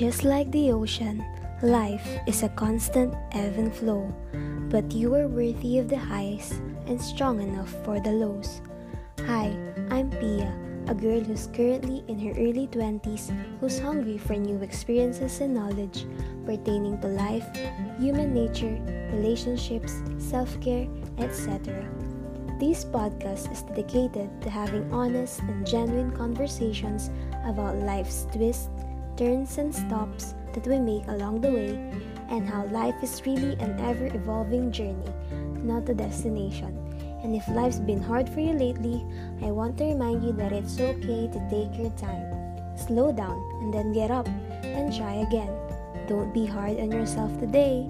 Just like the ocean, life is a constant ebb and flow, but you are worthy of the highs and strong enough for the lows. Hi, I'm Pia, a girl who's currently in her early 20s who's hungry for new experiences and knowledge pertaining to life, human nature, relationships, self care, etc. This podcast is dedicated to having honest and genuine conversations about life's twists turns and stops that we make along the way, and how life is really an ever evolving journey, not a destination. And if life's been hard for you lately, I want to remind you that it's okay to take your time. Slow down and then get up and try again. Don't be hard on yourself today.